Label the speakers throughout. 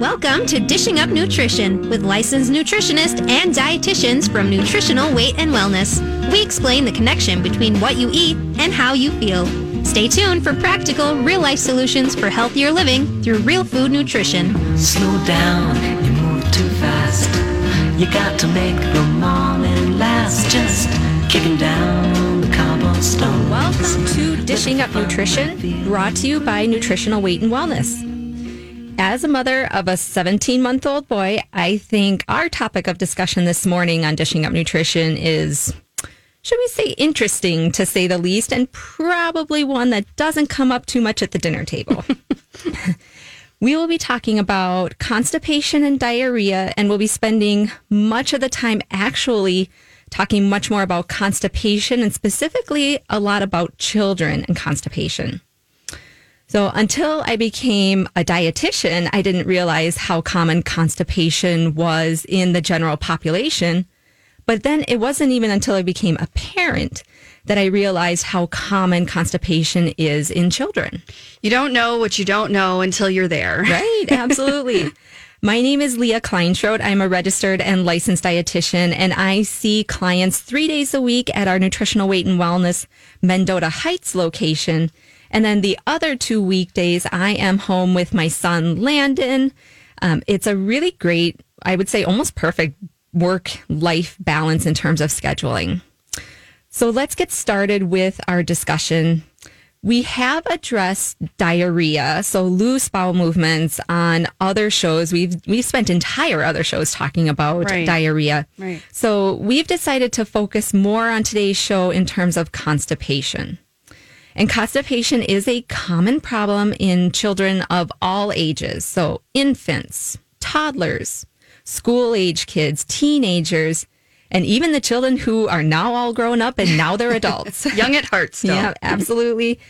Speaker 1: Welcome to Dishing Up Nutrition with licensed nutritionists and dietitians from Nutritional Weight and Wellness. We explain the connection between what you eat and how you feel. Stay tuned for practical, real life solutions for healthier living through real food nutrition.
Speaker 2: Slow down, you move too fast. You got to make the morning last. Just kicking down the cobblestone.
Speaker 3: Welcome to Dishing Up Nutrition, brought to you by Nutritional Weight and Wellness. As a mother of a 17 month old boy, I think our topic of discussion this morning on Dishing Up Nutrition is, should we say, interesting to say the least, and probably one that doesn't come up too much at the dinner table. we will be talking about constipation and diarrhea, and we'll be spending much of the time actually talking much more about constipation and specifically a lot about children and constipation. So until I became a dietitian, I didn't realize how common constipation was in the general population. But then it wasn't even until I became a parent that I realized how common constipation is in children.
Speaker 4: You don't know what you don't know until you're there.
Speaker 3: Right, absolutely. My name is Leah Kleinschrodt. I'm a registered and licensed dietitian, and I see clients three days a week at our Nutritional Weight and Wellness Mendota Heights location. And then the other two weekdays, I am home with my son, Landon. Um, it's a really great, I would say almost perfect work life balance in terms of scheduling. So let's get started with our discussion we have addressed diarrhea, so loose bowel movements on other shows. We've we've spent entire other shows talking about
Speaker 4: Right.
Speaker 3: diarrhea.
Speaker 4: Right.
Speaker 3: So we've decided to focus more on today's show in terms of constipation. And constipation is a common problem in children of all ages. So infants, toddlers, school age kids, teenagers, and even the children who are now all grown up and now they're adults.
Speaker 4: Young at heart still.
Speaker 3: Yeah, absolutely.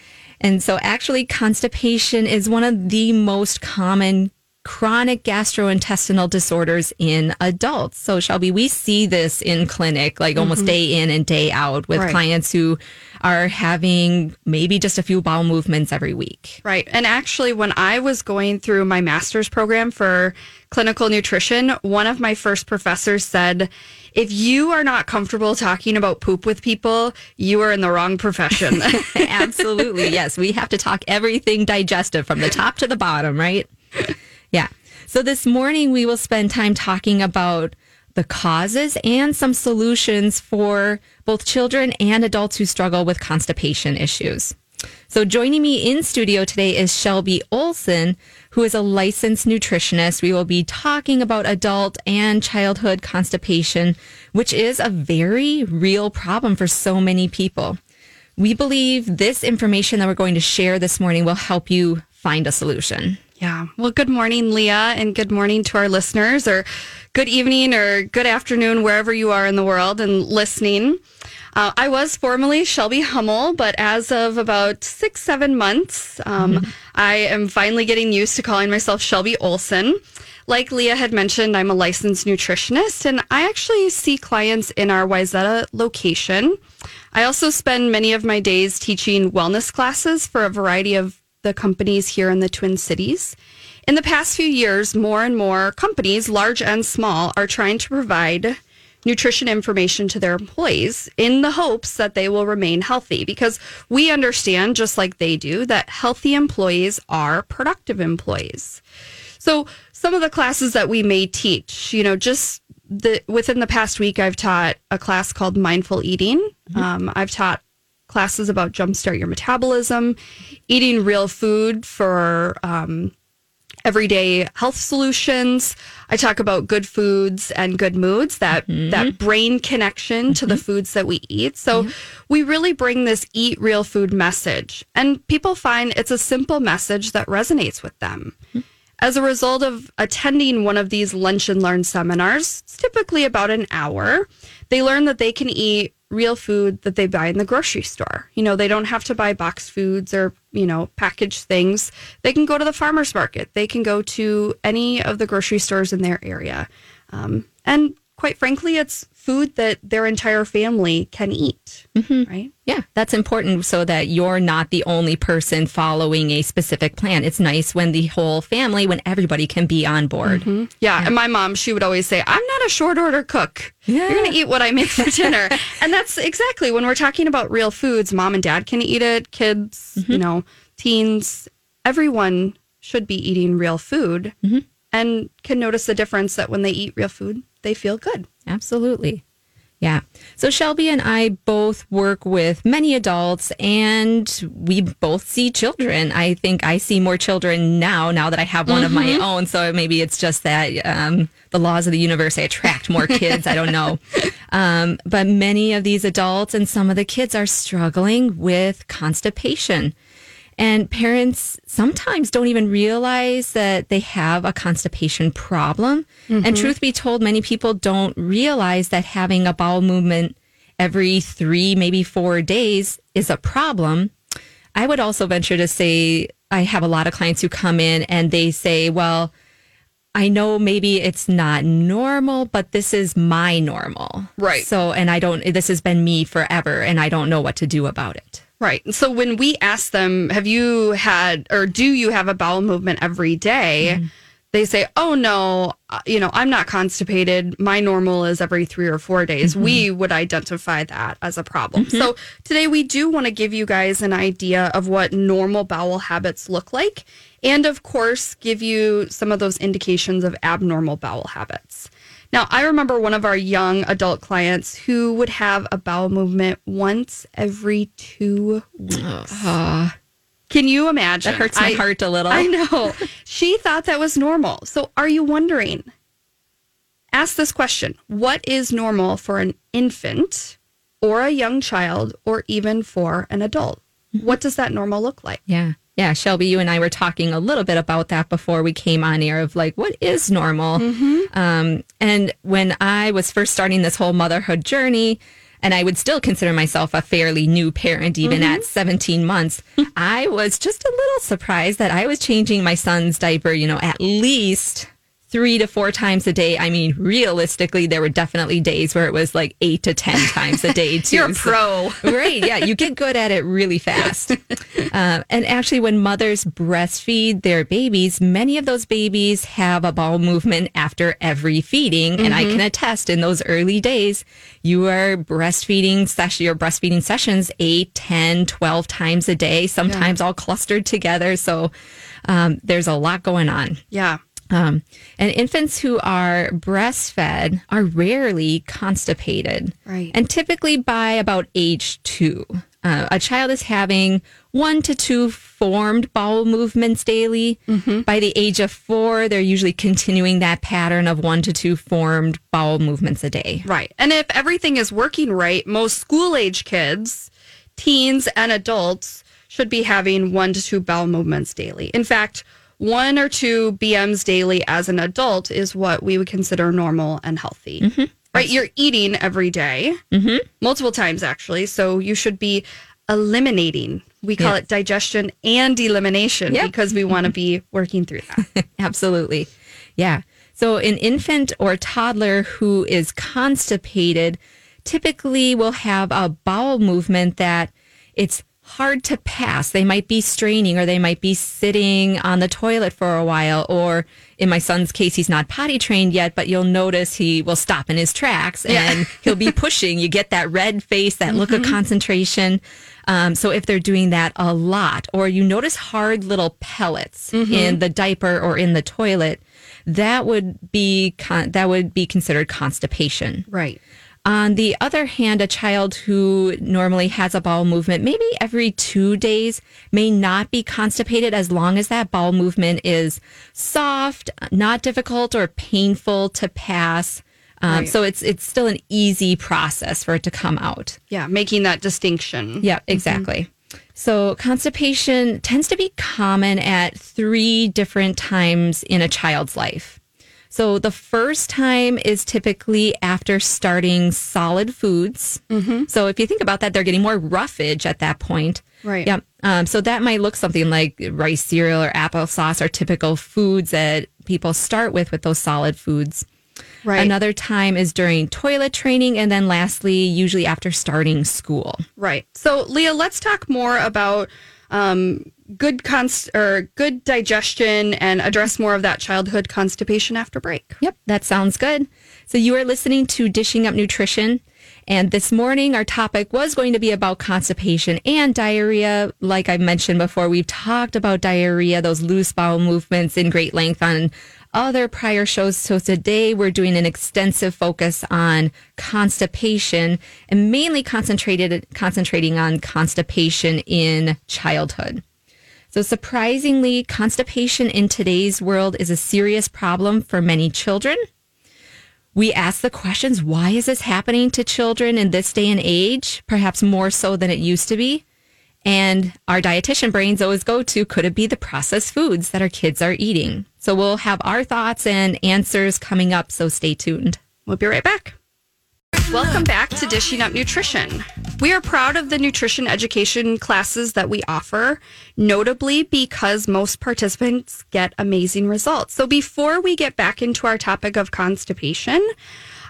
Speaker 3: And so, actually, constipation is one of the most common chronic gastrointestinal disorders in adults. So, Shelby, we see this in clinic, like almost mm-hmm. day in and day out with
Speaker 4: Right.
Speaker 3: clients who are having maybe just a few bowel movements every week.
Speaker 4: Right. And actually, when I was going through my master's program for clinical nutrition, one of my first professors said, if you are not comfortable talking about poop with people, you are in the wrong profession.
Speaker 3: Absolutely. Yes. We have to talk everything digestive from the top to the bottom, right? Yeah. So this morning we will spend time talking about the causes and some solutions for both children and adults who struggle with constipation issues. So joining me in studio today is Shelby Olson, who is a licensed nutritionist. We will be talking about adult and childhood constipation, which is a very real problem for so many people. We believe this information that we're going to share this morning will help you find a solution.
Speaker 4: Yeah. Well, good morning, Leah, and good morning to our listeners, or good evening or good afternoon, wherever you are in the world and listening. Uh, I was formerly Shelby Hummel, but as of about six, seven months, um, I am finally getting used to calling myself Shelby Olson. Like Leah had mentioned, I'm a licensed nutritionist, and I actually see clients in our Wayzata location. I also spend many of my days teaching wellness classes for a variety of the companies here in the Twin Cities. In the past few years, more and more companies, large and small, are trying to provide nutrition information to their employees in the hopes that they will remain healthy because we understand, just like they do, that healthy employees are productive employees. So some of the classes that we may teach, you know, just the within the past week, I've taught a class called mindful eating. Um, I've taught classes about jumpstart your metabolism, eating real food for um, everyday health solutions. I talk about good foods and good moods, that mm-hmm. that brain connection to the mm-hmm. foods that we eat. So mm-hmm. we really bring this eat real food message. And people find it's a simple message that resonates with them. As a result of attending one of these lunch and learn seminars, it's typically about an hour, they learn that they can eat real food that they buy in the grocery store. You know, they don't have to buy boxed foods or, you know, packaged things. They can go to the farmer's market. They can go to any of the grocery stores in their area. Um, and quite frankly, it's food that their entire family can eat, mm-hmm. right?
Speaker 3: Yeah, that's important so that you're not the only person following a specific plan. It's nice when the whole family, when everybody can be on board. Mm-hmm.
Speaker 4: Yeah, and my mom, she would always say, "I'm not a short order cook. You're going to eat what I make for dinner." and that's exactly when we're talking about real foods. Mom and dad can eat it. Kids, mm-hmm. you know, teens, everyone should be eating real food, and can notice the difference that when they eat real food, they feel good.
Speaker 3: Absolutely. Yeah. So Shelby and I both work with many adults and we both see children. I think I see more children now, now that I have one of my own. So maybe it's just that um, the laws of the universe, I attract more kids. I don't know. Um, but many of these adults and some of the kids are struggling with constipation. And parents sometimes don't even realize that they have a constipation problem. And mm-hmm. truth be told, many people don't realize that having a bowel movement every three, maybe four days is a problem. I would also venture to say I have a lot of clients who come in and they say, well, I know maybe it's not normal, but this is my normal.
Speaker 4: Right.
Speaker 3: So, and I don't, this has been me forever and I don't know what to do about it.
Speaker 4: Right. So when we ask them, have you had or do you have a bowel movement every day?" Mm-hmm. They say, "Oh no, uh, you know, I'm not constipated. My normal is every 3 or 4 days." Mm-hmm. We would identify that as a problem. Mm-hmm. So today we do want to give you guys an idea of what normal bowel habits look like and of course give you some of those indications of abnormal bowel habits. Now, I remember one of our young adult clients who would have a bowel movement once every two weeks. Uh, can you imagine?
Speaker 3: That hurts my
Speaker 4: I-
Speaker 3: heart a little.
Speaker 4: I know. she thought that was normal. So, are you wondering? Ask this question What is normal for an infant or a young child or even for an adult? Mm-hmm. What does that normal look like?
Speaker 3: Yeah. Yeah. Shelby, you and I were talking a little bit about that before we came on air of like, what is normal? Um, and when I was first starting this whole motherhood journey, and I would still consider myself a fairly new parent, even at 17 months, I was just a little surprised that I was changing my son's diaper, you know, at least three to four times a day. I mean, realistically, there were definitely days where it was like eight to 10 times a day, too.
Speaker 4: You're a
Speaker 3: So-
Speaker 4: pro.
Speaker 3: Great. Yeah. You get good at it really fast. Uh, and actually, when mothers breastfeed their babies, many of those babies have a bowel movement after every feeding. And I can attest in those early days, you are breastfeeding session, your breastfeeding sessions 8, 10, 12 times a day, sometimes all clustered together. So um, there's a lot going on.
Speaker 4: Yeah.
Speaker 3: Um, and infants who are breastfed are rarely constipated.
Speaker 4: Right.
Speaker 3: And typically by about age two, uh, a child is having one to two formed bowel movements daily. By the age of four, they're usually continuing that pattern of one to two formed bowel movements a day.
Speaker 4: Right. And if everything is working right, most school age kids, teens, and adults should be having one to two bowel movements daily. In fact, one or two BMs daily as an adult is what we would consider normal and healthy. Mm-hmm. Right? You're eating every day, mm-hmm. multiple times actually. So you should be eliminating. We call
Speaker 3: Yeah.
Speaker 4: it digestion and elimination
Speaker 3: Yep.
Speaker 4: because we want to be working through that.
Speaker 3: Absolutely. Yeah. So an infant or toddler who is constipated typically will have a bowel movement that it's hard to pass. They might be straining or they might be sitting on the toilet for a while. Or in my son's case, he's not potty trained yet, but you'll notice he will stop in his tracks and he'll be pushing. You get that red face, that look of concentration. Um, so if they're doing that a lot, or you notice hard little pellets in the diaper or in the toilet, that would be con- that would be considered constipation.
Speaker 4: Right.
Speaker 3: On the other hand, a child who normally has a bowel movement, maybe every two days, may not be constipated as long as that bowel movement is soft, not difficult or painful to pass. Um,
Speaker 4: Right.
Speaker 3: So it's it's still an easy process for it to come out.
Speaker 4: Yeah. Making that distinction.
Speaker 3: Yeah, exactly. So constipation tends to be common at three different times in a child's life. So the first time is typically after starting solid foods. So if you think about that, they're getting more roughage at that point.
Speaker 4: Right.
Speaker 3: Yeah. Um, so that might look something like rice cereal or applesauce are typical foods that people start with with those solid foods.
Speaker 4: Right.
Speaker 3: Another time is during toilet training. And then lastly, usually after starting school.
Speaker 4: Right. So, Leah, let's talk more about um, good const- or good digestion and address more of that childhood constipation after break.
Speaker 3: Yep, that sounds good. So you are listening to Dishing Up Nutrition. And this morning, our topic was going to be about constipation and diarrhea. Like I mentioned before, we've talked about diarrhea, those loose bowel movements in great length on other prior shows. So today we're doing an extensive focus on constipation and mainly concentrated, concentrating on constipation in childhood. So surprisingly, constipation in today's world is a serious problem for many children. We ask the questions, why is this happening to children in this day and age? Perhaps more so than it used to be. And our dietitian brains always go to, could it be the processed foods that our kids are eating? So we'll have our thoughts and answers coming up. So stay tuned.
Speaker 4: We'll be right back. Welcome back to Dishing Up Nutrition. We are proud of the nutrition education classes that we offer, notably because most participants get amazing results. So, before we get back into our topic of constipation,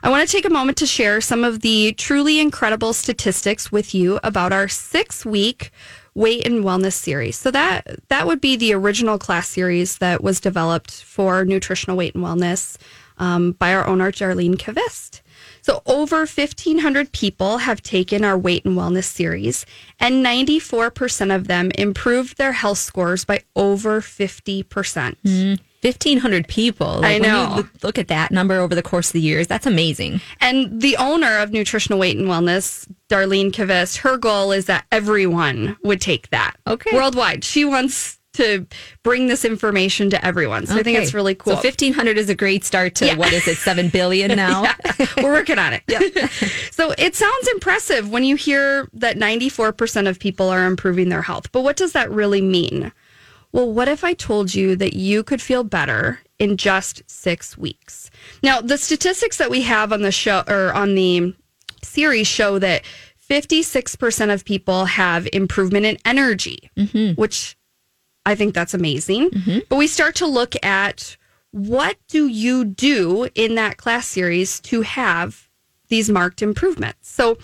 Speaker 4: I want to take a moment to share some of the truly incredible statistics with you about our six week weight and wellness series. So that that would be the original class series that was developed for nutritional weight and wellness um, by our owner Darlene Kvist. So over 1,500 people have taken our weight and wellness series, and 94% of them improved their health scores by over 50%.
Speaker 3: 1,500 mm, people. Like,
Speaker 4: I
Speaker 3: when
Speaker 4: know.
Speaker 3: you look, at that number over the course of the years. That's amazing.
Speaker 4: And the owner of Nutritional Weight and Wellness, Darlene Kvist, her goal is that everyone would take that.
Speaker 3: Okay.
Speaker 4: Worldwide. She wants to bring this information to everyone. So I think it's really cool.
Speaker 3: So 1,500 is a great start to,
Speaker 4: Yeah.
Speaker 3: what is it, 7 billion now?
Speaker 4: Yeah, we're working on it. so it sounds impressive when you hear that 94% of people are improving their health. But what does that really mean? Well, what if I told you that you could feel better in just six weeks? Now, the statistics that we have on the show or on the series show that 56% of people have improvement in energy, mm-hmm. which I think that's amazing. Mm-hmm. But we start to look at what do you do in that class series to have these marked improvements? So,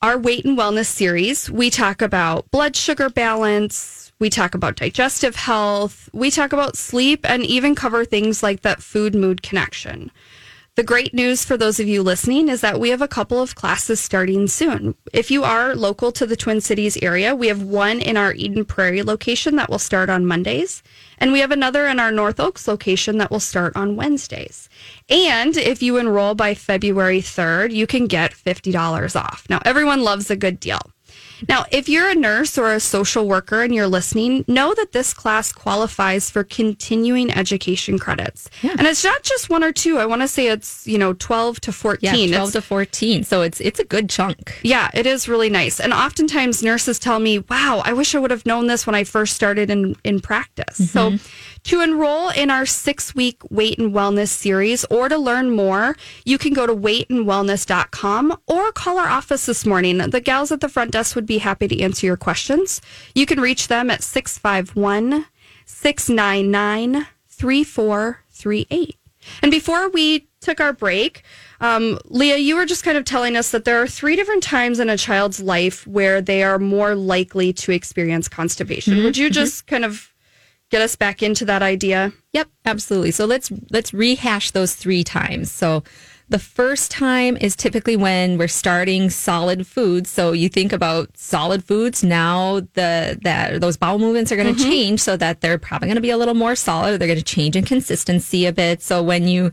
Speaker 4: our weight and wellness series, we talk about blood sugar balance, we talk about digestive health, we talk about sleep, and even cover things like that food mood connection. The great news for those of you listening is that we have a couple of classes starting soon. If you are local to the Twin Cities area, we have one in our Eden Prairie location that will start on Mondays, and we have another in our North Oaks location that will start on Wednesdays. And if you enroll by February 3rd, you can get $50 off. Now, everyone loves a good deal. Now, if you're a nurse or a social worker and you're listening, know that this class qualifies for continuing education credits. And it's not just one or two. I want to say it's, you know, 12 to 14.
Speaker 3: Yeah, 12
Speaker 4: It's-
Speaker 3: to 14. So it's it's a good chunk.
Speaker 4: yeah, it is really nice. And oftentimes nurses tell me, wow, I wish I would have known this when I first started in, in practice. So mm-hmm. To enroll in our six week weight and wellness series or to learn more, you can go to weightandwellness.com or call our office this morning. The gals at the front desk would be happy to answer your questions. You can reach them at 651 699 3438. And before we took our break, um, Leah, you were just kind of telling us that there are three different times in a child's life where they are more likely to experience constipation. Would you just kind of get us back into that idea?
Speaker 3: Yep, absolutely. So let's let's rehash those three times. So the first time is typically when we're starting solid foods. So you think about solid foods. Now the that those bowel movements are going to mm-hmm. change so that they're probably going to be a little more solid. They're going to change in consistency a bit. So when you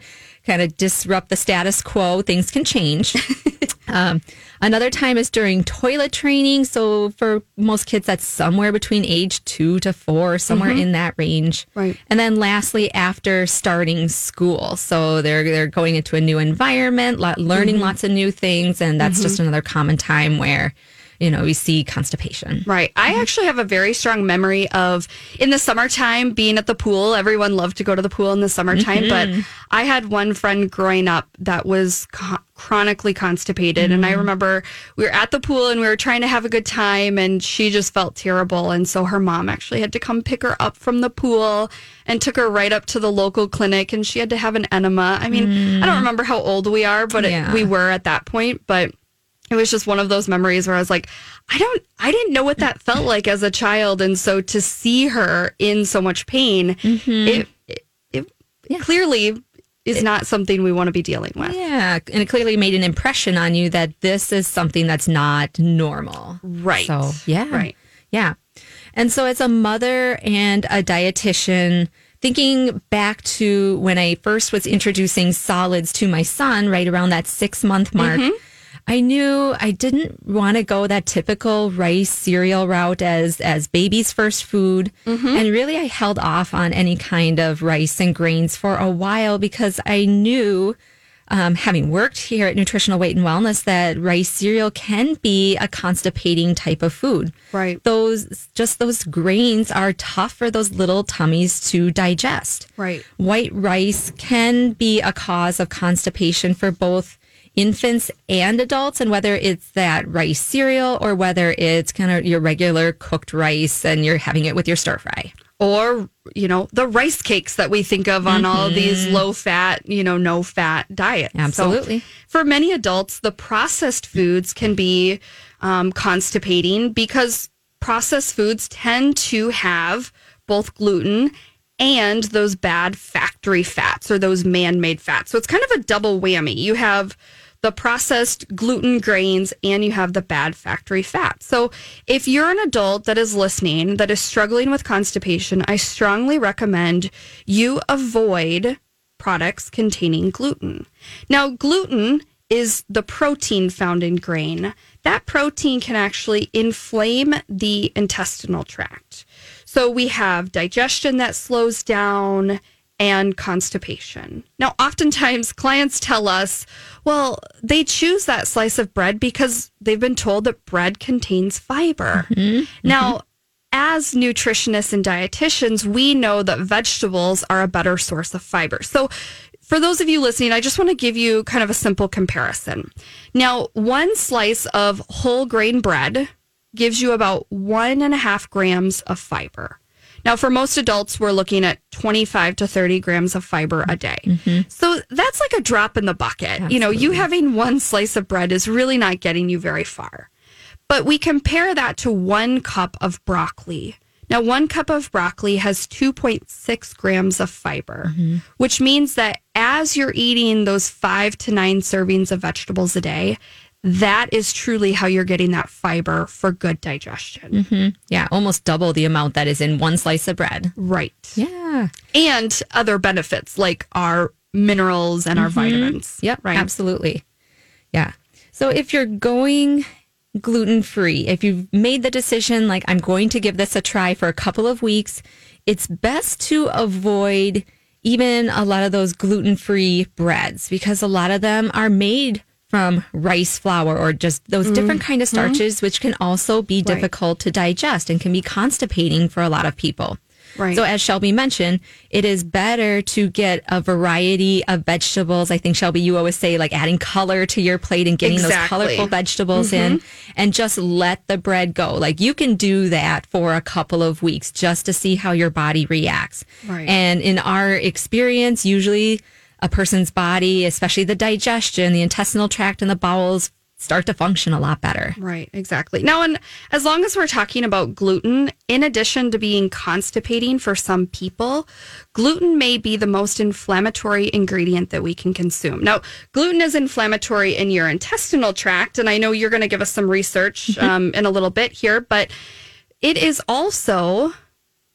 Speaker 3: kind of disrupt the status quo, things can change. Um, another time is during toilet training. So for most kids, that's somewhere between age two to four, somewhere mm-hmm. in that range.
Speaker 4: Right.
Speaker 3: And then lastly, after starting school, so they're they're going into a new environment, learning mm-hmm. lots of new things, and that's mm-hmm. just another common time where you know, we see constipation.
Speaker 4: Right. I mm-hmm. actually have a very strong memory of in the summertime being at the pool. Everyone loved to go to the pool in the summertime, but mm-hmm. I had one friend growing up that was co- chronically constipated. And I mm-hmm. remember we were at the pool and we were trying to have a good time and she just felt terrible. And so her mom actually had to come pick her up from the pool and took her right up to the local clinic and she had to have an enema. I mean, I don't mm. remember how old we are, but it- we were at that point. But it was just one of those memories where I was like, I don't, I didn't know what that felt like as a child, and so to see her in so much pain, mm-hmm. it, it, it clearly is not something we want to be dealing with.
Speaker 3: Yeah, and it clearly made an impression on you that this is something that's not normal.
Speaker 4: Right.
Speaker 3: So, yeah.
Speaker 4: Right.
Speaker 3: Yeah. And so, as a mother and a dietitian, thinking back to when I first was introducing solids to my son, right around that six month mark, mm-hmm. I knew I didn't want to go that typical rice cereal route as as baby's first food, and really I held off on any kind of rice and grains for a while because I knew um, having worked here at Nutritional Weight and Wellness, that rice cereal can be a constipating type of food.
Speaker 4: Right.
Speaker 3: Those, just those grains are tough for those little tummies to digest.
Speaker 4: Right.
Speaker 3: White rice can be a cause of constipation for both infants and adults, and whether it's that rice cereal or whether it's kind of your regular cooked rice and you're having it with your stir fry.
Speaker 4: Or, you know, the rice cakes that we think of on all of these low fat, you know, no fat diets. So
Speaker 3: Absolutely.
Speaker 4: for many adults, the processed foods can be um, constipating because processed foods tend to have both gluten and those bad factory fats or those man made fats. So it's kind of a double whammy. You have the processed gluten grains and you have the bad factory fats. So if you're an adult that is listening that is struggling with constipation, I strongly recommend you avoid products containing gluten. Now, gluten is the protein found in grain. That protein can actually inflame the intestinal tract. So we have digestion that slows down and constipation. Now, oftentimes clients tell us, well, they choose that slice of bread because they've been told that bread contains fiber. Mm-hmm, mm-hmm. Now, as nutritionists and dietitians, we know that vegetables are a better source of fiber. So, for those of you listening, I just want to give you kind of a simple comparison. Now, one slice of whole grain bread gives you about one and a half grams of fiber. Now, for most adults, we're looking at 25 to 30 grams of fiber a day. Mm-hmm. So that's like a drop in the bucket. You know, you having one slice of bread is really not getting you very far. But we compare that to one cup of broccoli. Now, one cup of broccoli has 2.6 grams of fiber, mm-hmm. which means that as you're eating those five to nine servings of vegetables a day, that is truly how you're getting that fiber for good digestion. Mm-hmm.
Speaker 3: Yeah, almost double the amount that is in one slice of bread.
Speaker 4: Right.
Speaker 3: Yeah.
Speaker 4: And other benefits like our minerals and our mm-hmm. vitamins.
Speaker 3: Yep,
Speaker 4: Right.
Speaker 3: absolutely. Yeah. So if you're going gluten free, if you've made the decision, like, I'm going to give this a try for a couple of weeks, it's best to avoid even a lot of those gluten free breads because a lot of them are made from rice flour or just those different kind of mm-hmm. starches which can also be difficult to digest and can be constipating for a lot of people
Speaker 4: Right.
Speaker 3: so as Shelby mentioned, it is better to get a variety of vegetables. I think Shelby, you always say like adding color to your plate and getting those colorful vegetables in mm-hmm. and just let the bread go. Like you can do that for a couple of weeks just to see how your body reacts.
Speaker 4: Right.
Speaker 3: And in our experience, usually a person's body, especially the digestion, the intestinal tract and the bowels start to function a lot better.
Speaker 4: Right, exactly. Now, and as long as we're talking about gluten, in addition to being constipating for some people, gluten may be the most inflammatory ingredient that we can consume. Now, gluten is inflammatory in your intestinal tract, and I know you're going to give us some research um, in a little bit here, but it is also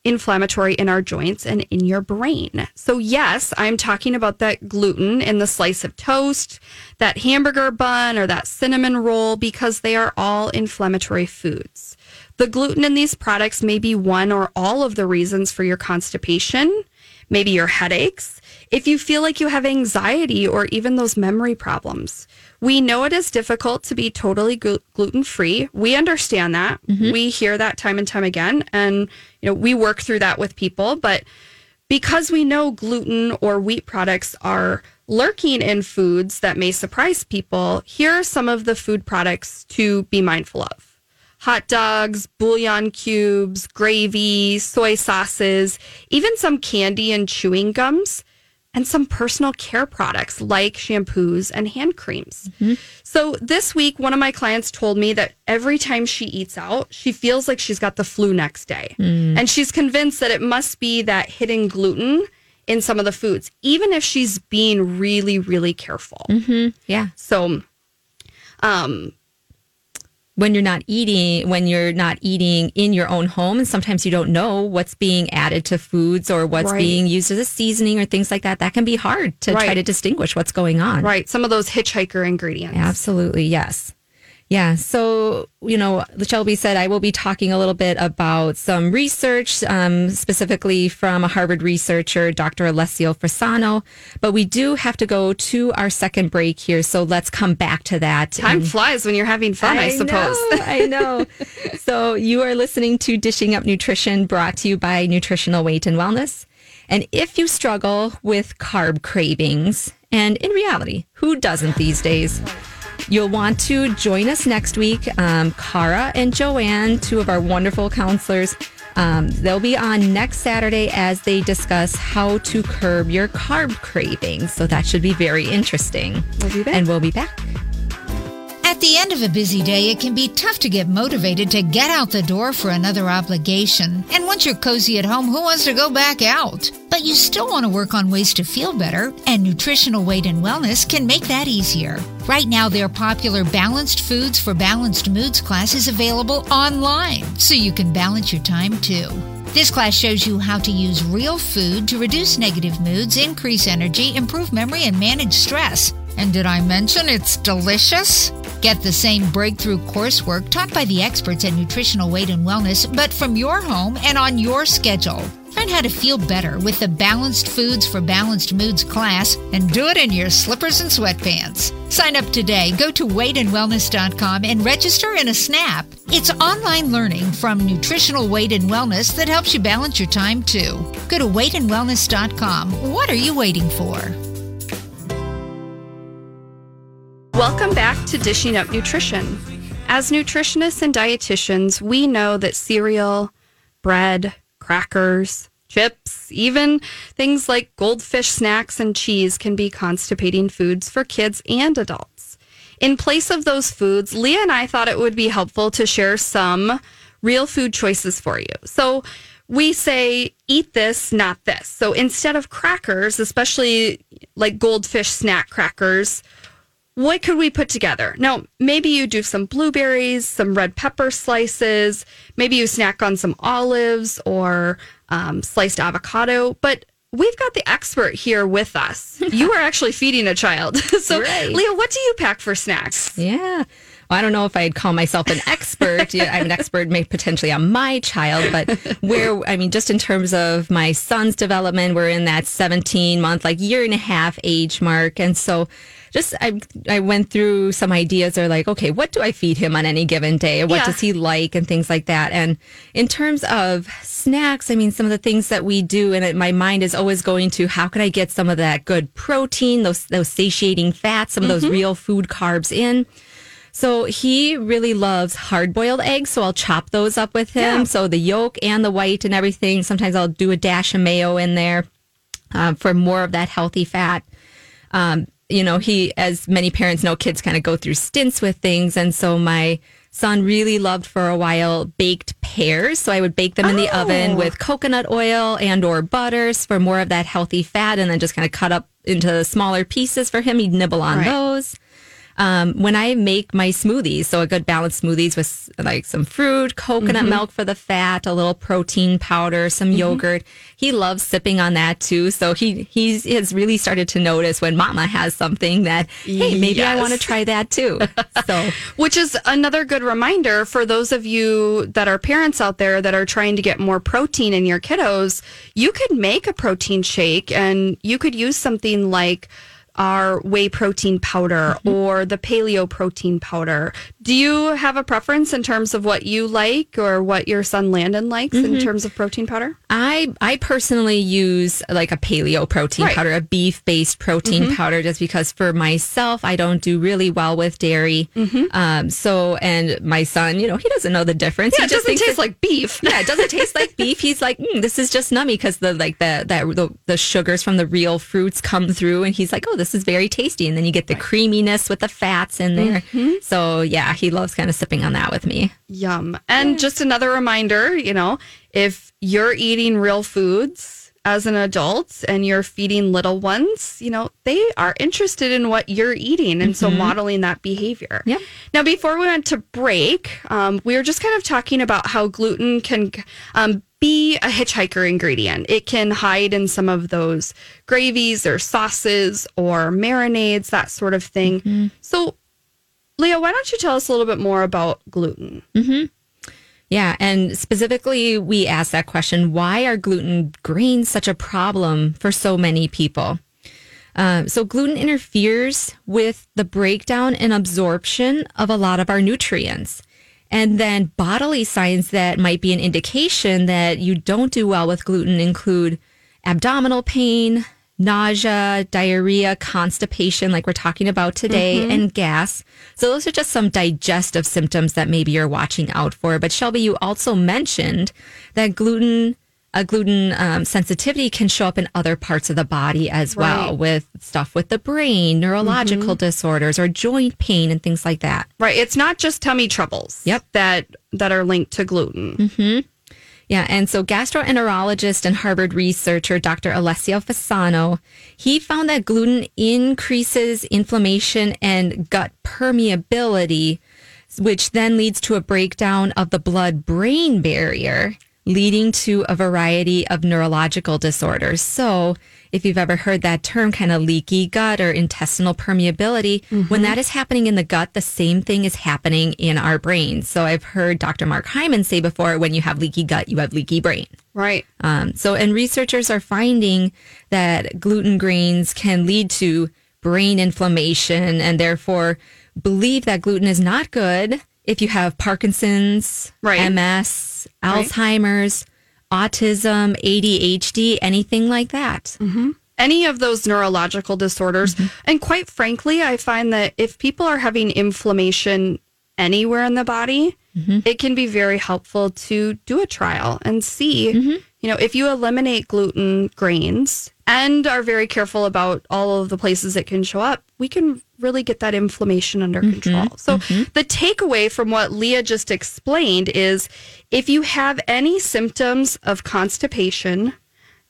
Speaker 4: inflammatory in our joints and in your brain. So, yes, I'm talking about that gluten in the slice of toast, that hamburger bun, or that cinnamon roll because they are all inflammatory foods. The gluten in these products may be one or all of the reasons for your constipation. maybe your headaches, if you feel like you have anxiety or even those memory problems. We know it is difficult to be totally gluten free. We understand that. Mm-hmm. We hear that time and time again. And, you know, we work through that with people. But because we know gluten or wheat products are lurking in foods that may surprise people, here are some of the food products to be mindful of hot dogs, bouillon cubes, gravy, soy sauces, even some candy and chewing gums, and some personal care products like shampoos and hand creams. So this week, one of my clients told me that every time she eats out, she feels like she's got the flu next day. And she's convinced that it must be that hidden gluten in some of the foods, even if she's being really, really careful.
Speaker 3: Yeah.
Speaker 4: So, um,
Speaker 3: when you're not eating when you're not eating in your own home and sometimes you don't know what's being added to foods or what's
Speaker 4: Right.
Speaker 3: being used as a seasoning or things like that that can be hard to try to distinguish what's going on
Speaker 4: right, some of those hitchhiker ingredients.
Speaker 3: absolutely yes yeah so you know shelby said i will be talking a little bit about some research um, specifically from a harvard researcher dr alessio Fasano but we do have to go to our second break here so let's come back to that
Speaker 4: Time
Speaker 3: and-
Speaker 4: flies when you're having fun, I, suppose.
Speaker 3: Know, I know. so you are listening to Dishing Up Nutrition brought to you by Nutritional Weight and Wellness. And if you struggle with carb cravings, and in reality, who doesn't these days? You'll want to join us next week. Um, Cara and Joanne, two of our wonderful counselors, um, they'll be on next Saturday as they discuss how to curb your carb cravings. So that should be very interesting.
Speaker 4: We'll be back.
Speaker 3: And we'll be back.
Speaker 5: At the end of a busy day, it can be tough to get motivated to get out the door for another obligation. And once you're cozy at home, who wants to go back out? But you still want to work on ways to feel better, and Nutritional Weight and Wellness can make that easier. Right now, their popular Balanced Foods for Balanced Moods class is available online, so you can balance your time too. This class shows you how to use real food to reduce negative moods, increase energy, improve memory, and manage stress. And did I mention it's delicious? Get the same breakthrough coursework taught by the experts at Nutritional Weight and Wellness, but from your home and on your schedule. Learn how to feel better with the Balanced Foods for Balanced Moods class and do it in your slippers and sweatpants. Sign up today. Go to weightandwellness.com and register in a snap. It's online learning from Nutritional Weight and Wellness that helps you balance your time too. Go to weightandwellness.com. What are you waiting for?
Speaker 4: Welcome back to Dishing Up Nutrition. As nutritionists and dietitians, we know that cereal, bread, crackers, chips, even things like goldfish snacks and cheese can be constipating foods for kids and adults. In place of those foods, Leah and I thought it would be helpful to share some real food choices for you. So we say, eat this, not this. So instead of crackers, especially like goldfish snack crackers, what could we put together? Now, maybe you do some blueberries, some red pepper slices, maybe you snack on some olives or um, sliced avocado, but we've got the expert here with us. you are actually feeding a child. so,
Speaker 3: Right.
Speaker 4: Leah, what do you pack for snacks?
Speaker 3: Yeah. Well, I don't know if I'd call myself an expert. Yeah, I'm an expert, maybe potentially on my child, but where, I mean, just in terms of my son's development, we're in that 17 month, like year and a half age mark. And so just, I, I went through some ideas are like, okay, what do I feed him on any given day? What
Speaker 4: Yeah.
Speaker 3: does he like and things like that. And in terms of snacks, I mean, some of the things that we do, and it, my mind is always going to how can I get some of that good protein, those, those satiating fats, some of those real food carbs in. So he really loves hard boiled eggs. So I'll chop those up with him.
Speaker 4: Yeah.
Speaker 3: So the yolk and the white and everything. Sometimes I'll do a dash of mayo in there uh, for more of that healthy fat. Um, you know, he, as many parents know, kids kind of go through stints with things. And so my son really loved for a while baked pears. So I would bake them in the oven oh. with coconut oil and or butters for more of that healthy fat and then just kind of cut up into smaller pieces for him. He'd nibble on
Speaker 4: Right.
Speaker 3: those. Um, when I make my smoothies, so a good balanced smoothies with like some fruit, coconut milk for the fat, a little protein powder, some yogurt. He loves sipping on that too. So he he's has really started to notice when Mama has something that hey maybe I want to try that too. So
Speaker 4: Which is another good reminder for those of you that are parents out there that are trying to get more protein in your kiddos. You could make a protein shake and you could use something like our whey protein powder or the paleo protein powder. Do you have a preference in terms of what you like or what your son Landon likes in terms of protein powder?
Speaker 3: I I personally use like a paleo protein
Speaker 4: Right.
Speaker 3: powder, a beef based protein powder, just because for myself I don't do really well with dairy. Um, so and my son, you know, he doesn't know the difference.
Speaker 4: Yeah,
Speaker 3: he
Speaker 4: it doesn't taste
Speaker 3: it-
Speaker 4: like beef.
Speaker 3: yeah, it doesn't taste like beef. He's like, mm, this is just nummy because the like the that the, the sugars from the real fruits come through, and he's like, oh, this is very tasty. And then you get the creaminess with the fats in there. Mm-hmm. So yeah, he loves kind of sipping on that with me.
Speaker 4: Yum. And just another reminder, you know, if you're eating real foods as an adult and you're feeding little ones, you know, they are interested in what you're eating. And so modeling that behavior.
Speaker 3: Yep.
Speaker 4: Now, before we went to break, um, we were just kind of talking about how gluten can um, be a hitchhiker ingredient. It can hide in some of those gravies or sauces or marinades, that sort of thing. So, Leah, why don't you tell us a little bit more about gluten?
Speaker 3: Yeah, and specifically, we asked that question: Why are gluten grains such a problem for so many people? Um, so gluten interferes with the breakdown and absorption of a lot of our nutrients. And then bodily signs that might be an indication that you don't do well with gluten include abdominal pain, nausea, diarrhea, constipation, like we're talking about today, mm-hmm. and gas. So those are just some digestive symptoms that maybe you're watching out for. But Shelby, you also mentioned that gluten a gluten um, sensitivity can show up in other parts of the body as well,
Speaker 4: Right.
Speaker 3: with stuff with the brain, neurological mm-hmm. disorders, or joint pain and things like that.
Speaker 4: Right. It's not just tummy troubles.
Speaker 3: Yep.
Speaker 4: That that are linked to gluten. Mm-hmm.
Speaker 3: Yeah, and so gastroenterologist and Harvard researcher Dr. Alessio Fasano, he found that gluten increases inflammation and gut permeability, which then leads to a breakdown of the blood-brain barrier, leading to a variety of neurological disorders. So, if you've ever heard that term kind of leaky gut or intestinal permeability, when that is happening in the gut, the same thing is happening in our brains. So I've heard Dr. Mark Hyman say before, when you have leaky gut, you have leaky brain.
Speaker 4: Right.
Speaker 3: Um, so, and researchers are finding that gluten grains can lead to brain inflammation and therefore believe that gluten is not good if you have Parkinson's,
Speaker 4: Right.
Speaker 3: MS,
Speaker 4: Right.
Speaker 3: Autism, ADHD, anything like that. Mm-hmm.
Speaker 4: Any of those neurological disorders. Mm-hmm. And quite frankly, I find that if people are having inflammation anywhere in the body, mm-hmm. it can be very helpful to do a trial and see, you know, if you eliminate gluten grains and are very careful about all of the places it can show up, we can really get that inflammation under mm-hmm. control. So mm-hmm. the takeaway from what Leah just explained is if you have any symptoms of constipation,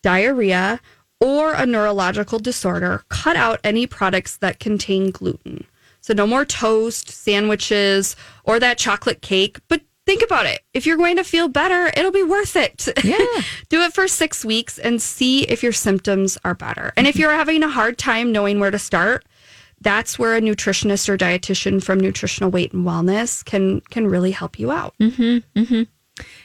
Speaker 4: diarrhea, or a neurological disorder, cut out any products that contain gluten. So no more toast, sandwiches, or that chocolate cake. But think about it. If you're going to feel better, it'll be worth it.
Speaker 3: Yeah.
Speaker 4: Do it for six weeks and see if your symptoms are better. And if mm-hmm. you're having a hard time knowing where to start, that's where a nutritionist or dietitian from Nutritional Weight and Wellness can can really help you out. Mm-hmm, mm-hmm.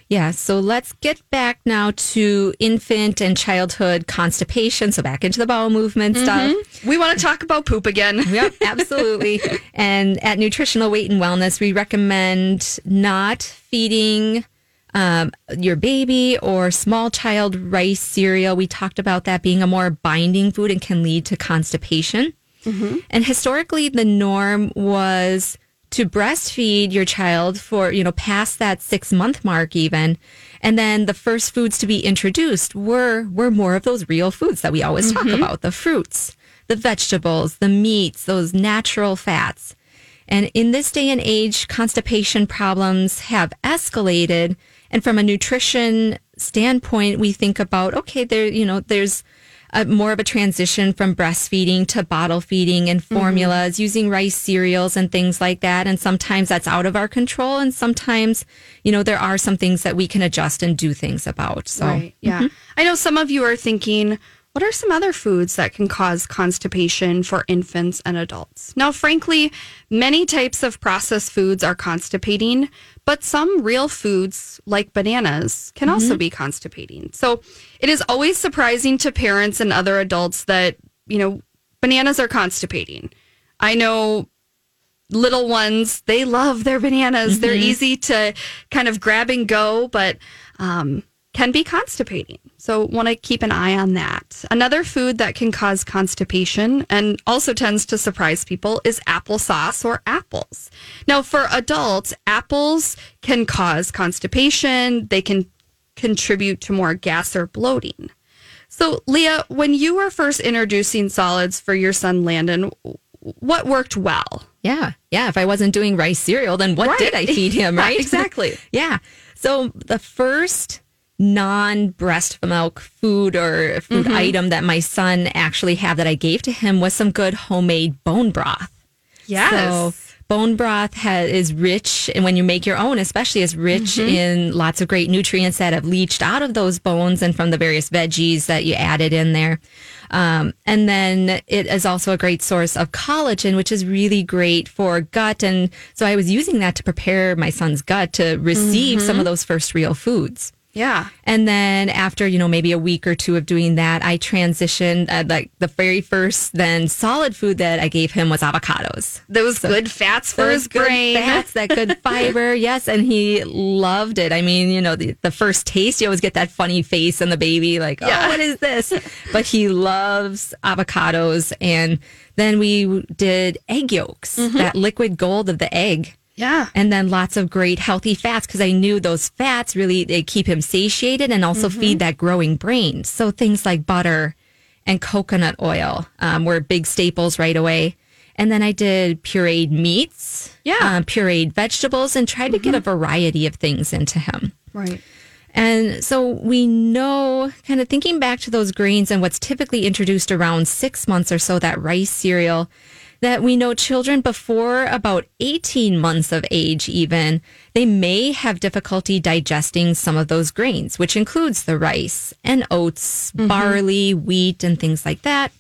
Speaker 3: Yeah, so let's get back now to infant and childhood constipation. So back into the bowel movement mm-hmm. stuff.
Speaker 4: We want to talk about poop again.
Speaker 3: Yep, absolutely. and at Nutritional Weight and Wellness, we recommend not feeding um, your baby or small child rice cereal. We talked about that being a more binding food and can lead to constipation. Mm-hmm. And historically, the norm was to breastfeed your child for, you know, past that six month mark even. And then the first foods to be introduced were, were more of those real foods that we always talk mm-hmm. about, the fruits, the vegetables, the meats, those natural fats. And in this day and age, constipation problems have escalated. And from a nutrition standpoint, we think about, okay, there, you know, there's a, more of a transition from breastfeeding to bottle feeding and mm-hmm. formulas, using rice cereals and things like that. And sometimes that's out of our control. And sometimes, you know, there are some things that we can adjust and do things about. So,
Speaker 4: Right. Yeah. Mm-hmm. I know some of you are thinking, what are some other foods that can cause constipation for infants and adults? Now, frankly, many types of processed foods are constipating, but some real foods, like bananas, can also be constipating. So it is always surprising to parents and other adults that, you know, bananas are constipating. I know little ones they love their bananas they're easy to kind of grab and go but um, can be constipating so want to keep an eye on that another food that can cause constipation and also tends to surprise people is applesauce or apples now for adults apples can cause constipation they can contribute to more gas or bloating so leah when you were first introducing solids for your son landon what worked well
Speaker 3: yeah. Yeah. If I wasn't doing rice cereal, then what
Speaker 4: Right.
Speaker 3: did I feed him? Right.
Speaker 4: exactly.
Speaker 3: yeah. So the first non breast milk food or food
Speaker 4: Mm-hmm.
Speaker 3: item that my son actually had that I gave to him was some good homemade bone broth.
Speaker 4: yes
Speaker 3: So bone broth has, is rich, and when you make your own, especially, is rich in lots of great nutrients that have leached out of those bones and from the various veggies that you added in there. Um, and then it is also a great source of collagen, which is really great for gut. And so I was using that to prepare my son's gut to receive some of those first real foods.
Speaker 4: Yeah
Speaker 3: And then after, you know, maybe a week or two of doing that, I transitioned. Uh, like the very first then solid food that I gave him was avocados.
Speaker 4: those good fats for his brain.
Speaker 3: fats, that good fiber. Yes. And he loved it. I mean, you know, the, the first taste, you always get that funny face on the baby, like,
Speaker 4: Yeah.
Speaker 3: oh, what is this? but he loves avocados. And then we did egg yolks, that liquid gold of the egg
Speaker 4: Yeah.
Speaker 3: and then lots of great healthy fats because I knew those fats really they keep him satiated and also feed that growing brain. So things like butter and coconut oil um, were big staples right away. And then I did pureed meats,
Speaker 4: Yeah.
Speaker 3: um, pureed vegetables, and tried to get a variety of things into him.
Speaker 4: Right.
Speaker 3: And so we know, kind of thinking back to those grains and what's typically introduced around six months or so, that rice cereal, that we know children before about 18 months of age, even, they may have difficulty digesting some of those grains, which includes the rice and oats, barley, wheat, and things like that.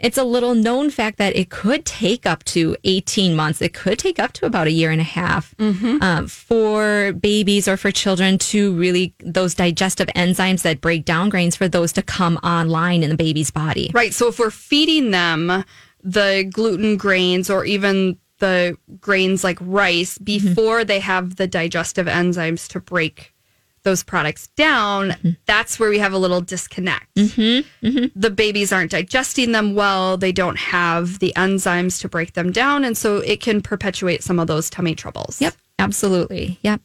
Speaker 3: It's a little known fact that it could take up to 18 months. It could take up to about a year and a half um, for babies or for children to really, those digestive enzymes that break down grains, for those to come online in the baby's body.
Speaker 4: Right. So if we're feeding them the gluten grains or even the grains like rice mm-hmm. before they have the digestive enzymes to break those products down, mm-hmm. that's where we have a little disconnect. Mm-hmm. The babies aren't digesting them well. They don't have the enzymes to break them down. And so it can perpetuate some of those tummy troubles.
Speaker 3: Yep, absolutely. Yep.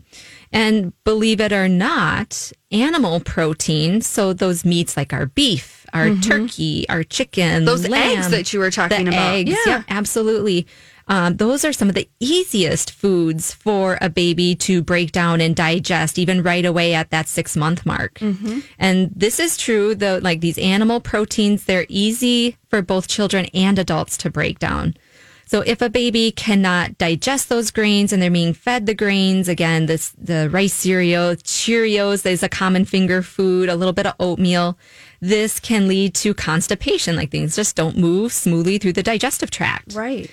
Speaker 3: And believe it or not, animal protein, so those meats like our beef, our turkey, our chicken,
Speaker 4: Those
Speaker 3: lamb,
Speaker 4: eggs that you were talking about.
Speaker 3: Eggs,
Speaker 4: Yeah.
Speaker 3: yep, absolutely. Um, those are some of the easiest foods for a baby to break down and digest, even right away at that six month mark.
Speaker 4: Mm-hmm.
Speaker 3: And this is true, though, like these animal proteins, they're easy for both children and adults to break down. So if a baby cannot digest those grains and they're being fed the grains, again, this the rice cereal, Cheerios is a common finger food, a little bit of oatmeal. This can lead to constipation, like things just don't move smoothly through the digestive tract.
Speaker 4: Right.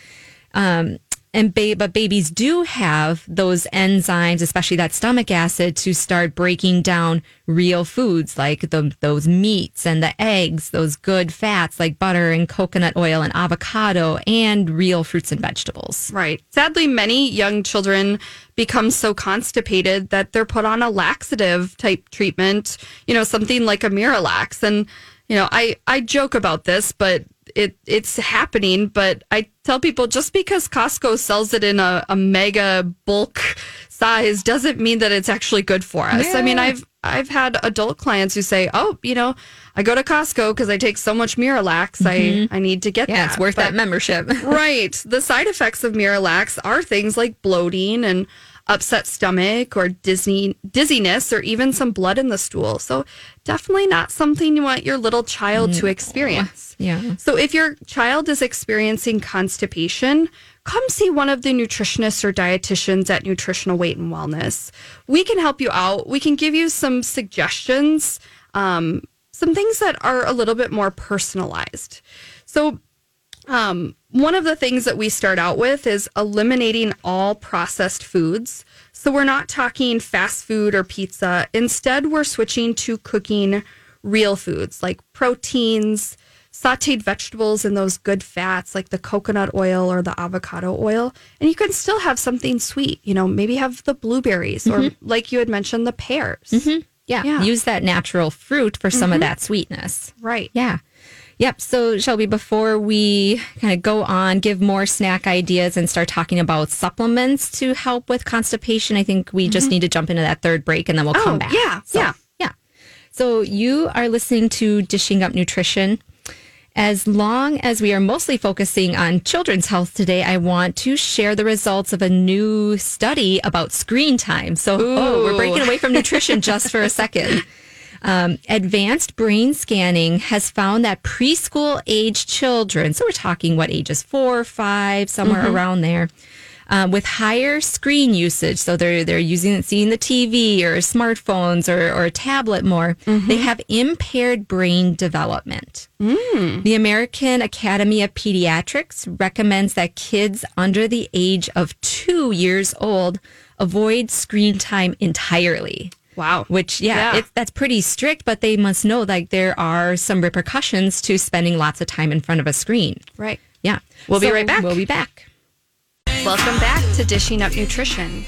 Speaker 3: Um, and ba- but babies do have those enzymes, especially that stomach acid, to start breaking down real foods like the, those meats and the eggs, those good fats like butter and coconut oil and avocado, and real fruits and vegetables.
Speaker 4: Right. Sadly, many young children become so constipated that they're put on a laxative type treatment, you know, something like a Miralax. And, you know, I, I joke about this, but it it's happening. But I tell people just because Costco sells it in a, a mega bulk size doesn't mean that it's actually good for us. I mean, I've I've had adult clients who say, "Oh, you know, I go to Costco because I take so much Miralax. I mm-hmm. I need to get
Speaker 3: Yeah,
Speaker 4: that.
Speaker 3: it's worth
Speaker 4: But-
Speaker 3: that membership.
Speaker 4: right. The side effects of Miralax are things like bloating and upset stomach or dizzy, dizziness or even some blood in the stool. So definitely not something you want your little child to experience.
Speaker 3: Yeah.
Speaker 4: So if your child is experiencing constipation, come see one of the nutritionists or dietitians at Nutritional Weight and Wellness. We can help you out. We can give you some suggestions, um, some things that are a little bit more personalized. So um, one of the things that we start out with is eliminating all processed foods. So we're not talking fast food or pizza. Instead, we're switching to cooking real foods like proteins, sauteed vegetables, and those good fats like the coconut oil or the avocado oil. And you can still have something sweet, you know, maybe have the blueberries or mm-hmm. like you had mentioned, the pears. Mm-hmm.
Speaker 3: Yeah.
Speaker 4: Yeah.
Speaker 3: Use that natural fruit for some of mm-hmm. that sweetness.
Speaker 4: Right.
Speaker 3: Yeah. Yep. So, Shelby, before we kind of go on, give more snack ideas and start talking about supplements to help with constipation, I think we just mm-hmm. need to jump into that third break and then we'll
Speaker 4: Oh,
Speaker 3: come back.
Speaker 4: yeah,
Speaker 3: So,
Speaker 4: yeah.
Speaker 3: Yeah. So, you are listening to Dishing Up Nutrition. As long as we are mostly focusing on children's health today, I want to share the results of a new study about screen time. So, oh, we're breaking away from nutrition just for a second. Um, advanced brain scanning has found that preschool age children, so we're talking what ages four, five, somewhere around there, um, with higher screen usage, so they're they're using seeing the TV or smartphones or, or a tablet more, they have impaired brain development. The American Academy of Pediatrics recommends that kids under the age of two years old avoid screen time entirely.
Speaker 4: Wow.
Speaker 3: Which, yeah,
Speaker 4: Yeah.
Speaker 3: It's, that's pretty strict, but they must know like there are some repercussions to spending lots of time in front of a screen.
Speaker 4: Right.
Speaker 3: Yeah.
Speaker 4: We'll be right back.
Speaker 3: We'll be back.
Speaker 4: Welcome back to Dishing Up Nutrition.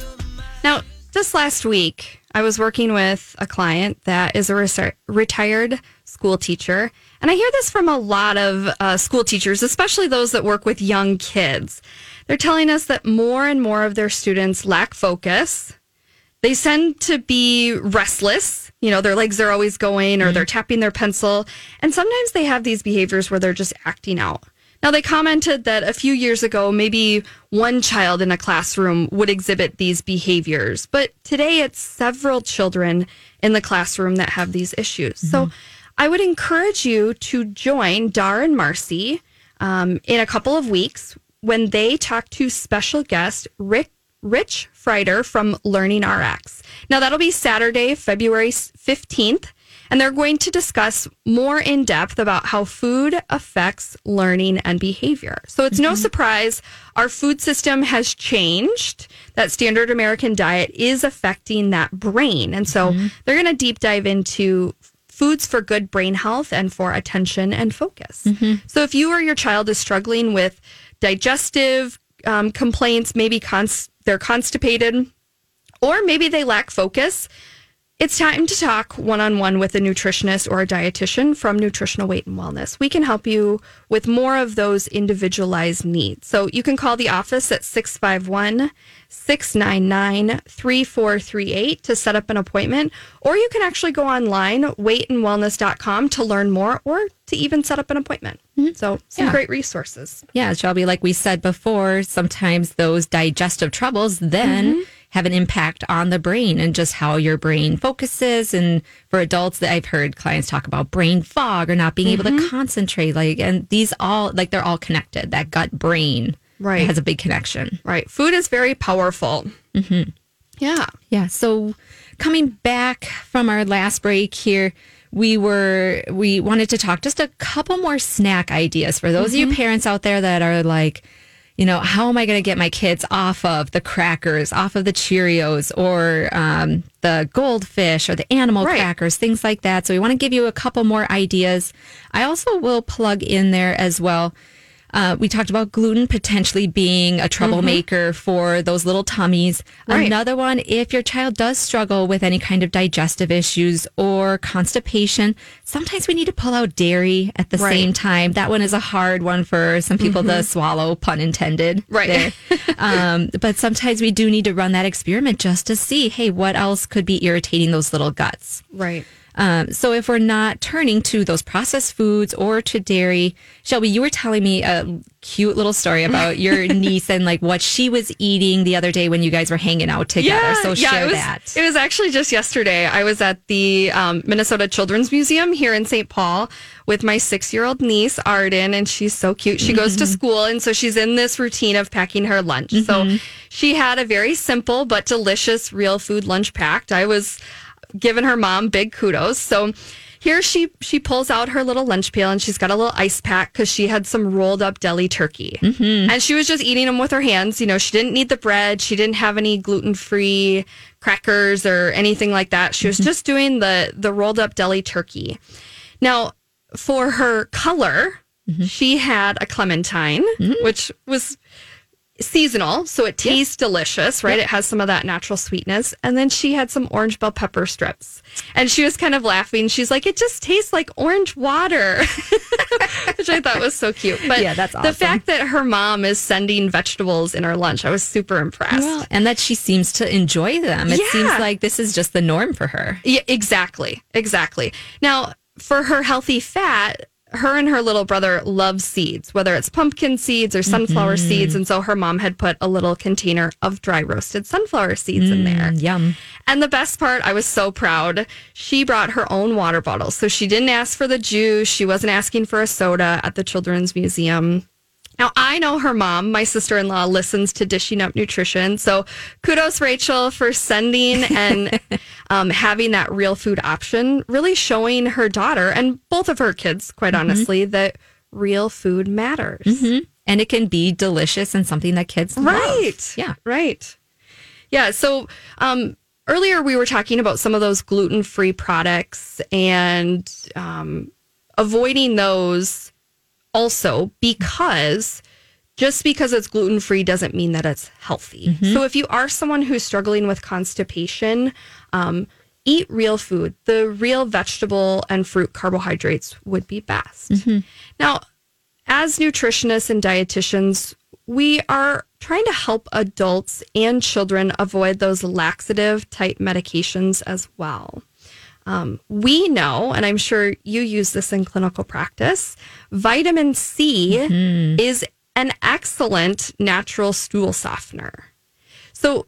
Speaker 4: Now, just last week, I was working with a client that is a resi- retired school teacher. And I hear this from a lot of uh, school teachers, especially those that work with young kids. They're telling us that more and more of their students lack focus. They tend to be restless. You know, their legs are always going or they're tapping their pencil. And sometimes they have these behaviors where they're just acting out. Now, they commented that a few years ago, maybe one child in a classroom would exhibit these behaviors, but today it's several children in the classroom that have these issues. So I would encourage you to join Dar and Marcy um, in a couple of weeks when they talk to special guest Rick. Rich Frieder from Learning RX. Now, that'll be Saturday, February 15th, and they're going to discuss more in depth about how food affects learning and behavior. So, it's no mm-hmm. surprise our food system has changed. That standard American diet is affecting that brain. And so, mm-hmm. they're going to deep dive into foods for good brain health and for attention and focus. Mm-hmm. So, if you or your child is struggling with digestive um, complaints, maybe they're constipated, or maybe they lack focus, it's time to talk one on one with a nutritionist or a dietitian from Nutritional Weight and Wellness. We can help you with more of those individualized needs. So you can call the office at 651 699 3438 to set up an appointment, or you can actually go online, weightandwellness.com, to learn more or to even set up an appointment. So, some
Speaker 3: Yeah.
Speaker 4: great resources.
Speaker 3: Yeah, Shelby, like we said before, sometimes those digestive troubles then
Speaker 4: Mm-hmm.
Speaker 3: have an impact on the brain and just how your brain focuses. And for adults that I've heard clients talk about brain fog or not being able
Speaker 4: Mm-hmm.
Speaker 3: to concentrate, like, and these all, like, they're all connected. That gut brain
Speaker 4: Right.
Speaker 3: It has a big connection.
Speaker 4: Right. Food is very powerful. Mm-hmm. Yeah.
Speaker 3: Yeah. So coming back from our last break here, we were we wanted to talk just a couple more snack ideas for those of you parents out there that are like, you know, how am I going to get my kids off of the crackers, off of the Cheerios, or um, the goldfish, or the animal
Speaker 4: Right.
Speaker 3: crackers, things like that. So we want to give you a couple more ideas. I also will plug in there as well. Uh, we talked about gluten potentially being a troublemaker for those little tummies.
Speaker 4: Right.
Speaker 3: Another one, if your child does struggle with any kind of digestive issues or constipation, sometimes we need to pull out dairy at the
Speaker 4: Right.
Speaker 3: same time. That one is a hard one for some people to swallow, pun intended.
Speaker 4: Right.
Speaker 3: there. um, but sometimes we do need to run that experiment just to see, hey, what else could be irritating those little guts?
Speaker 4: Right.
Speaker 3: Um, so if we're not turning to those processed foods or to dairy, Shelby, you were telling me a cute little story about your niece and like what she was eating the other day when you guys were hanging out together. so share
Speaker 4: it was,
Speaker 3: that.
Speaker 4: It was actually just yesterday. I was at the um, Minnesota Children's Museum here in St. Paul with my six year old niece, Arden, and she's so cute. She goes
Speaker 3: Mm-hmm.
Speaker 4: to school, and so she's in this routine of packing her lunch. So she had a very simple but delicious real food lunch packed. I was giving her mom big kudos. So here she she pulls out her little lunch pail and she's got a little ice pack because she had some rolled up deli turkey. Mm-hmm. And she was just eating them with her hands. You know she didn't need the bread. She didn't have any gluten-free crackers or anything like that. She was mm-hmm. just doing the the rolled up deli turkey. Now for her color mm-hmm. she had a clementine which was seasonal, so it tastes delicious, right? It has some of that natural sweetness. And then she had some orange bell pepper strips. And she was kind of laughing. She's like, it just tastes like orange water, which I thought was so cute. But
Speaker 3: Yeah, that's awesome.
Speaker 4: the fact that her mom is sending vegetables in her lunch, I was super impressed.
Speaker 3: Well, and that she seems to enjoy them. It seems like this is just the norm for her.
Speaker 4: Yeah, exactly. Exactly. Now, for her healthy fat, her and her little brother love seeds, whether it's pumpkin seeds or sunflower mm-hmm. seeds. And so her mom had put a little container of dry roasted sunflower seeds in there.
Speaker 3: Mm, yum.
Speaker 4: And the best part, I was so proud. She brought her own water bottle. So she didn't ask for the juice. She wasn't asking for a soda at the Children's Museum. Now, I know her mom, my sister in law, listens to Dishing Up Nutrition. So kudos, Rachel, for sending and um, having that real food option, really showing her daughter and both of her kids, quite honestly, that real food matters.
Speaker 3: And it can be delicious and something that kids love.
Speaker 4: Right.
Speaker 3: Yeah.
Speaker 4: Right. Yeah. So um, earlier we were talking about some of those gluten free products and um, avoiding those also because just because it's gluten free doesn't mean that it's healthy. So if you are someone who's struggling with constipation, um, eat real food. The real vegetable and fruit carbohydrates would be best. Now, as nutritionists and dietitians, we are trying to help adults and children avoid those laxative type medications as well. Um, we know, and I'm sure you use this in clinical practice, vitamin C is an excellent natural stool softener. So,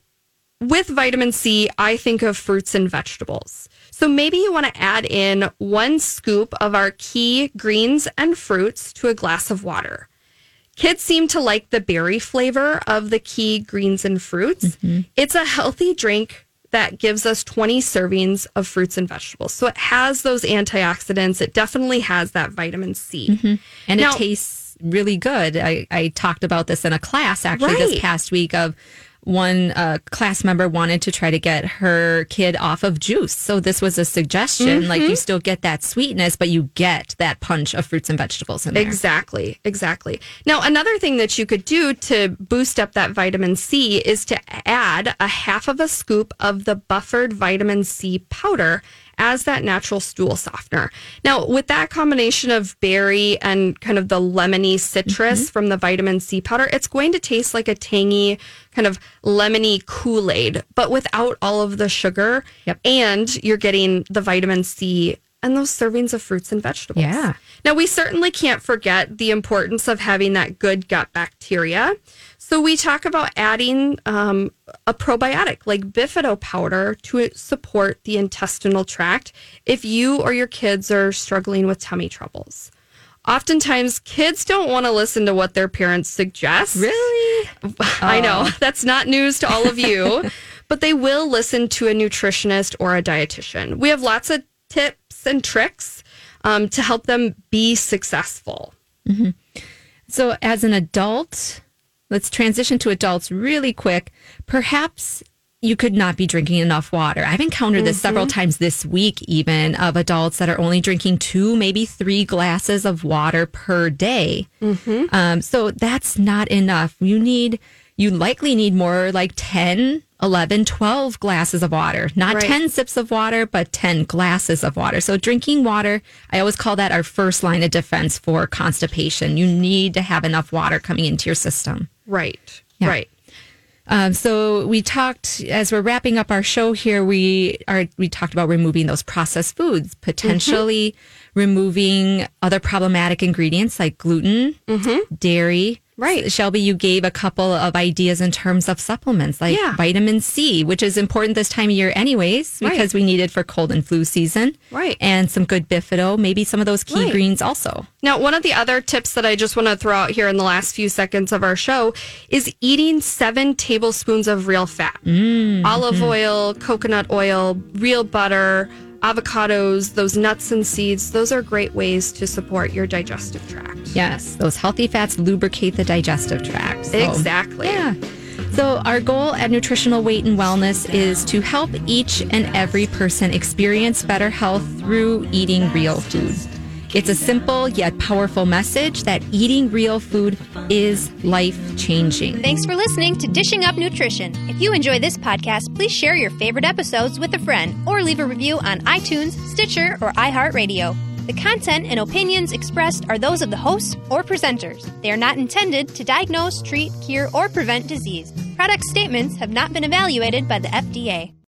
Speaker 4: with vitamin C, I think of fruits and vegetables. So maybe you want to add in one scoop of our key greens and fruits to a glass of water. Kids seem to like the berry flavor of the key greens and fruits. It's a healthy drink that gives us 20 servings of fruits and vegetables. So it has those antioxidants. It definitely has that vitamin C. Mm-hmm.
Speaker 3: And
Speaker 4: Now-
Speaker 3: it tastes really good. I, I talked about this in a class actually
Speaker 4: Right.
Speaker 3: this past week of one uh, class member wanted to try to get her kid off of juice. So this was a suggestion. Like
Speaker 4: Mm-hmm.
Speaker 3: you still get that sweetness, but you get that punch of fruits and vegetables in there.
Speaker 4: Exactly, exactly. Now, another thing that you could do to boost up that vitamin C is to add a half of a scoop of the buffered vitamin C powder as that natural stool softener. Now, with that combination of berry and kind of the lemony citrus mm-hmm. from the vitamin C powder, it's going to taste like a tangy, kind of lemony Kool Aid, but without all of the sugar.
Speaker 3: Yep.
Speaker 4: And you're getting the vitamin C and those servings of fruits and vegetables.
Speaker 3: Yeah.
Speaker 4: Now, we certainly can't forget the importance of having that good gut bacteria. So, we talk about adding um, a probiotic like Bifido powder to support the intestinal tract if you or your kids are struggling with tummy troubles. Oftentimes, kids don't want to listen to what their parents suggest.
Speaker 3: Really?
Speaker 4: I know that's not news to all of you, but they will listen to a nutritionist or a dietitian. We have lots of tips and tricks um, to help them be successful.
Speaker 3: So, as an adult, let's transition to adults really quick. Perhaps you could not be drinking enough water. I've encountered this several times this week, even of adults that are only drinking two, maybe three glasses of water per day. Um, so, that's not enough. You need, you likely need more like 10, 11, 12 glasses of water, not
Speaker 4: Right.
Speaker 3: 10 sips of water, but 10 glasses of water. So drinking water, I always call that our first line of defense for constipation. You need to have enough water coming into your system.
Speaker 4: Right.
Speaker 3: Yeah.
Speaker 4: Right.
Speaker 3: Um, so we talked as we're wrapping up our show here. We are we talked about removing those processed foods, potentially removing other problematic ingredients like gluten, dairy.
Speaker 4: Right.
Speaker 3: Shelby, you gave a couple of ideas in terms of supplements like
Speaker 4: Yeah.
Speaker 3: vitamin C, which is important this time of year anyways,
Speaker 4: Right.
Speaker 3: because we need it for cold and flu season.
Speaker 4: Right.
Speaker 3: And some good bifido, maybe some of those key
Speaker 4: Right.
Speaker 3: greens also.
Speaker 4: Now, one of the other tips that I just want to throw out here in the last few seconds of our show is eating seven tablespoons of real fat mm, olive mm-hmm. oil, coconut oil, real butter, avocados, those nuts and seeds. Those are great ways to support your digestive tract.
Speaker 3: Yes, those healthy fats lubricate the digestive tract. So-
Speaker 4: Exactly.
Speaker 3: Yeah. So, our goal at Nutritional Weight and Wellness is to help each and every person experience better health through eating real food. It's a simple yet powerful message that eating real food is life changing.
Speaker 1: Thanks for listening to Dishing Up Nutrition. If you enjoy this podcast, please share your favorite episodes with a friend or leave a review on iTunes, Stitcher, or iHeartRadio. The content and opinions expressed are those of the hosts or presenters. They are not intended to diagnose, treat, cure, or prevent disease. Product statements have not been evaluated by the FDA.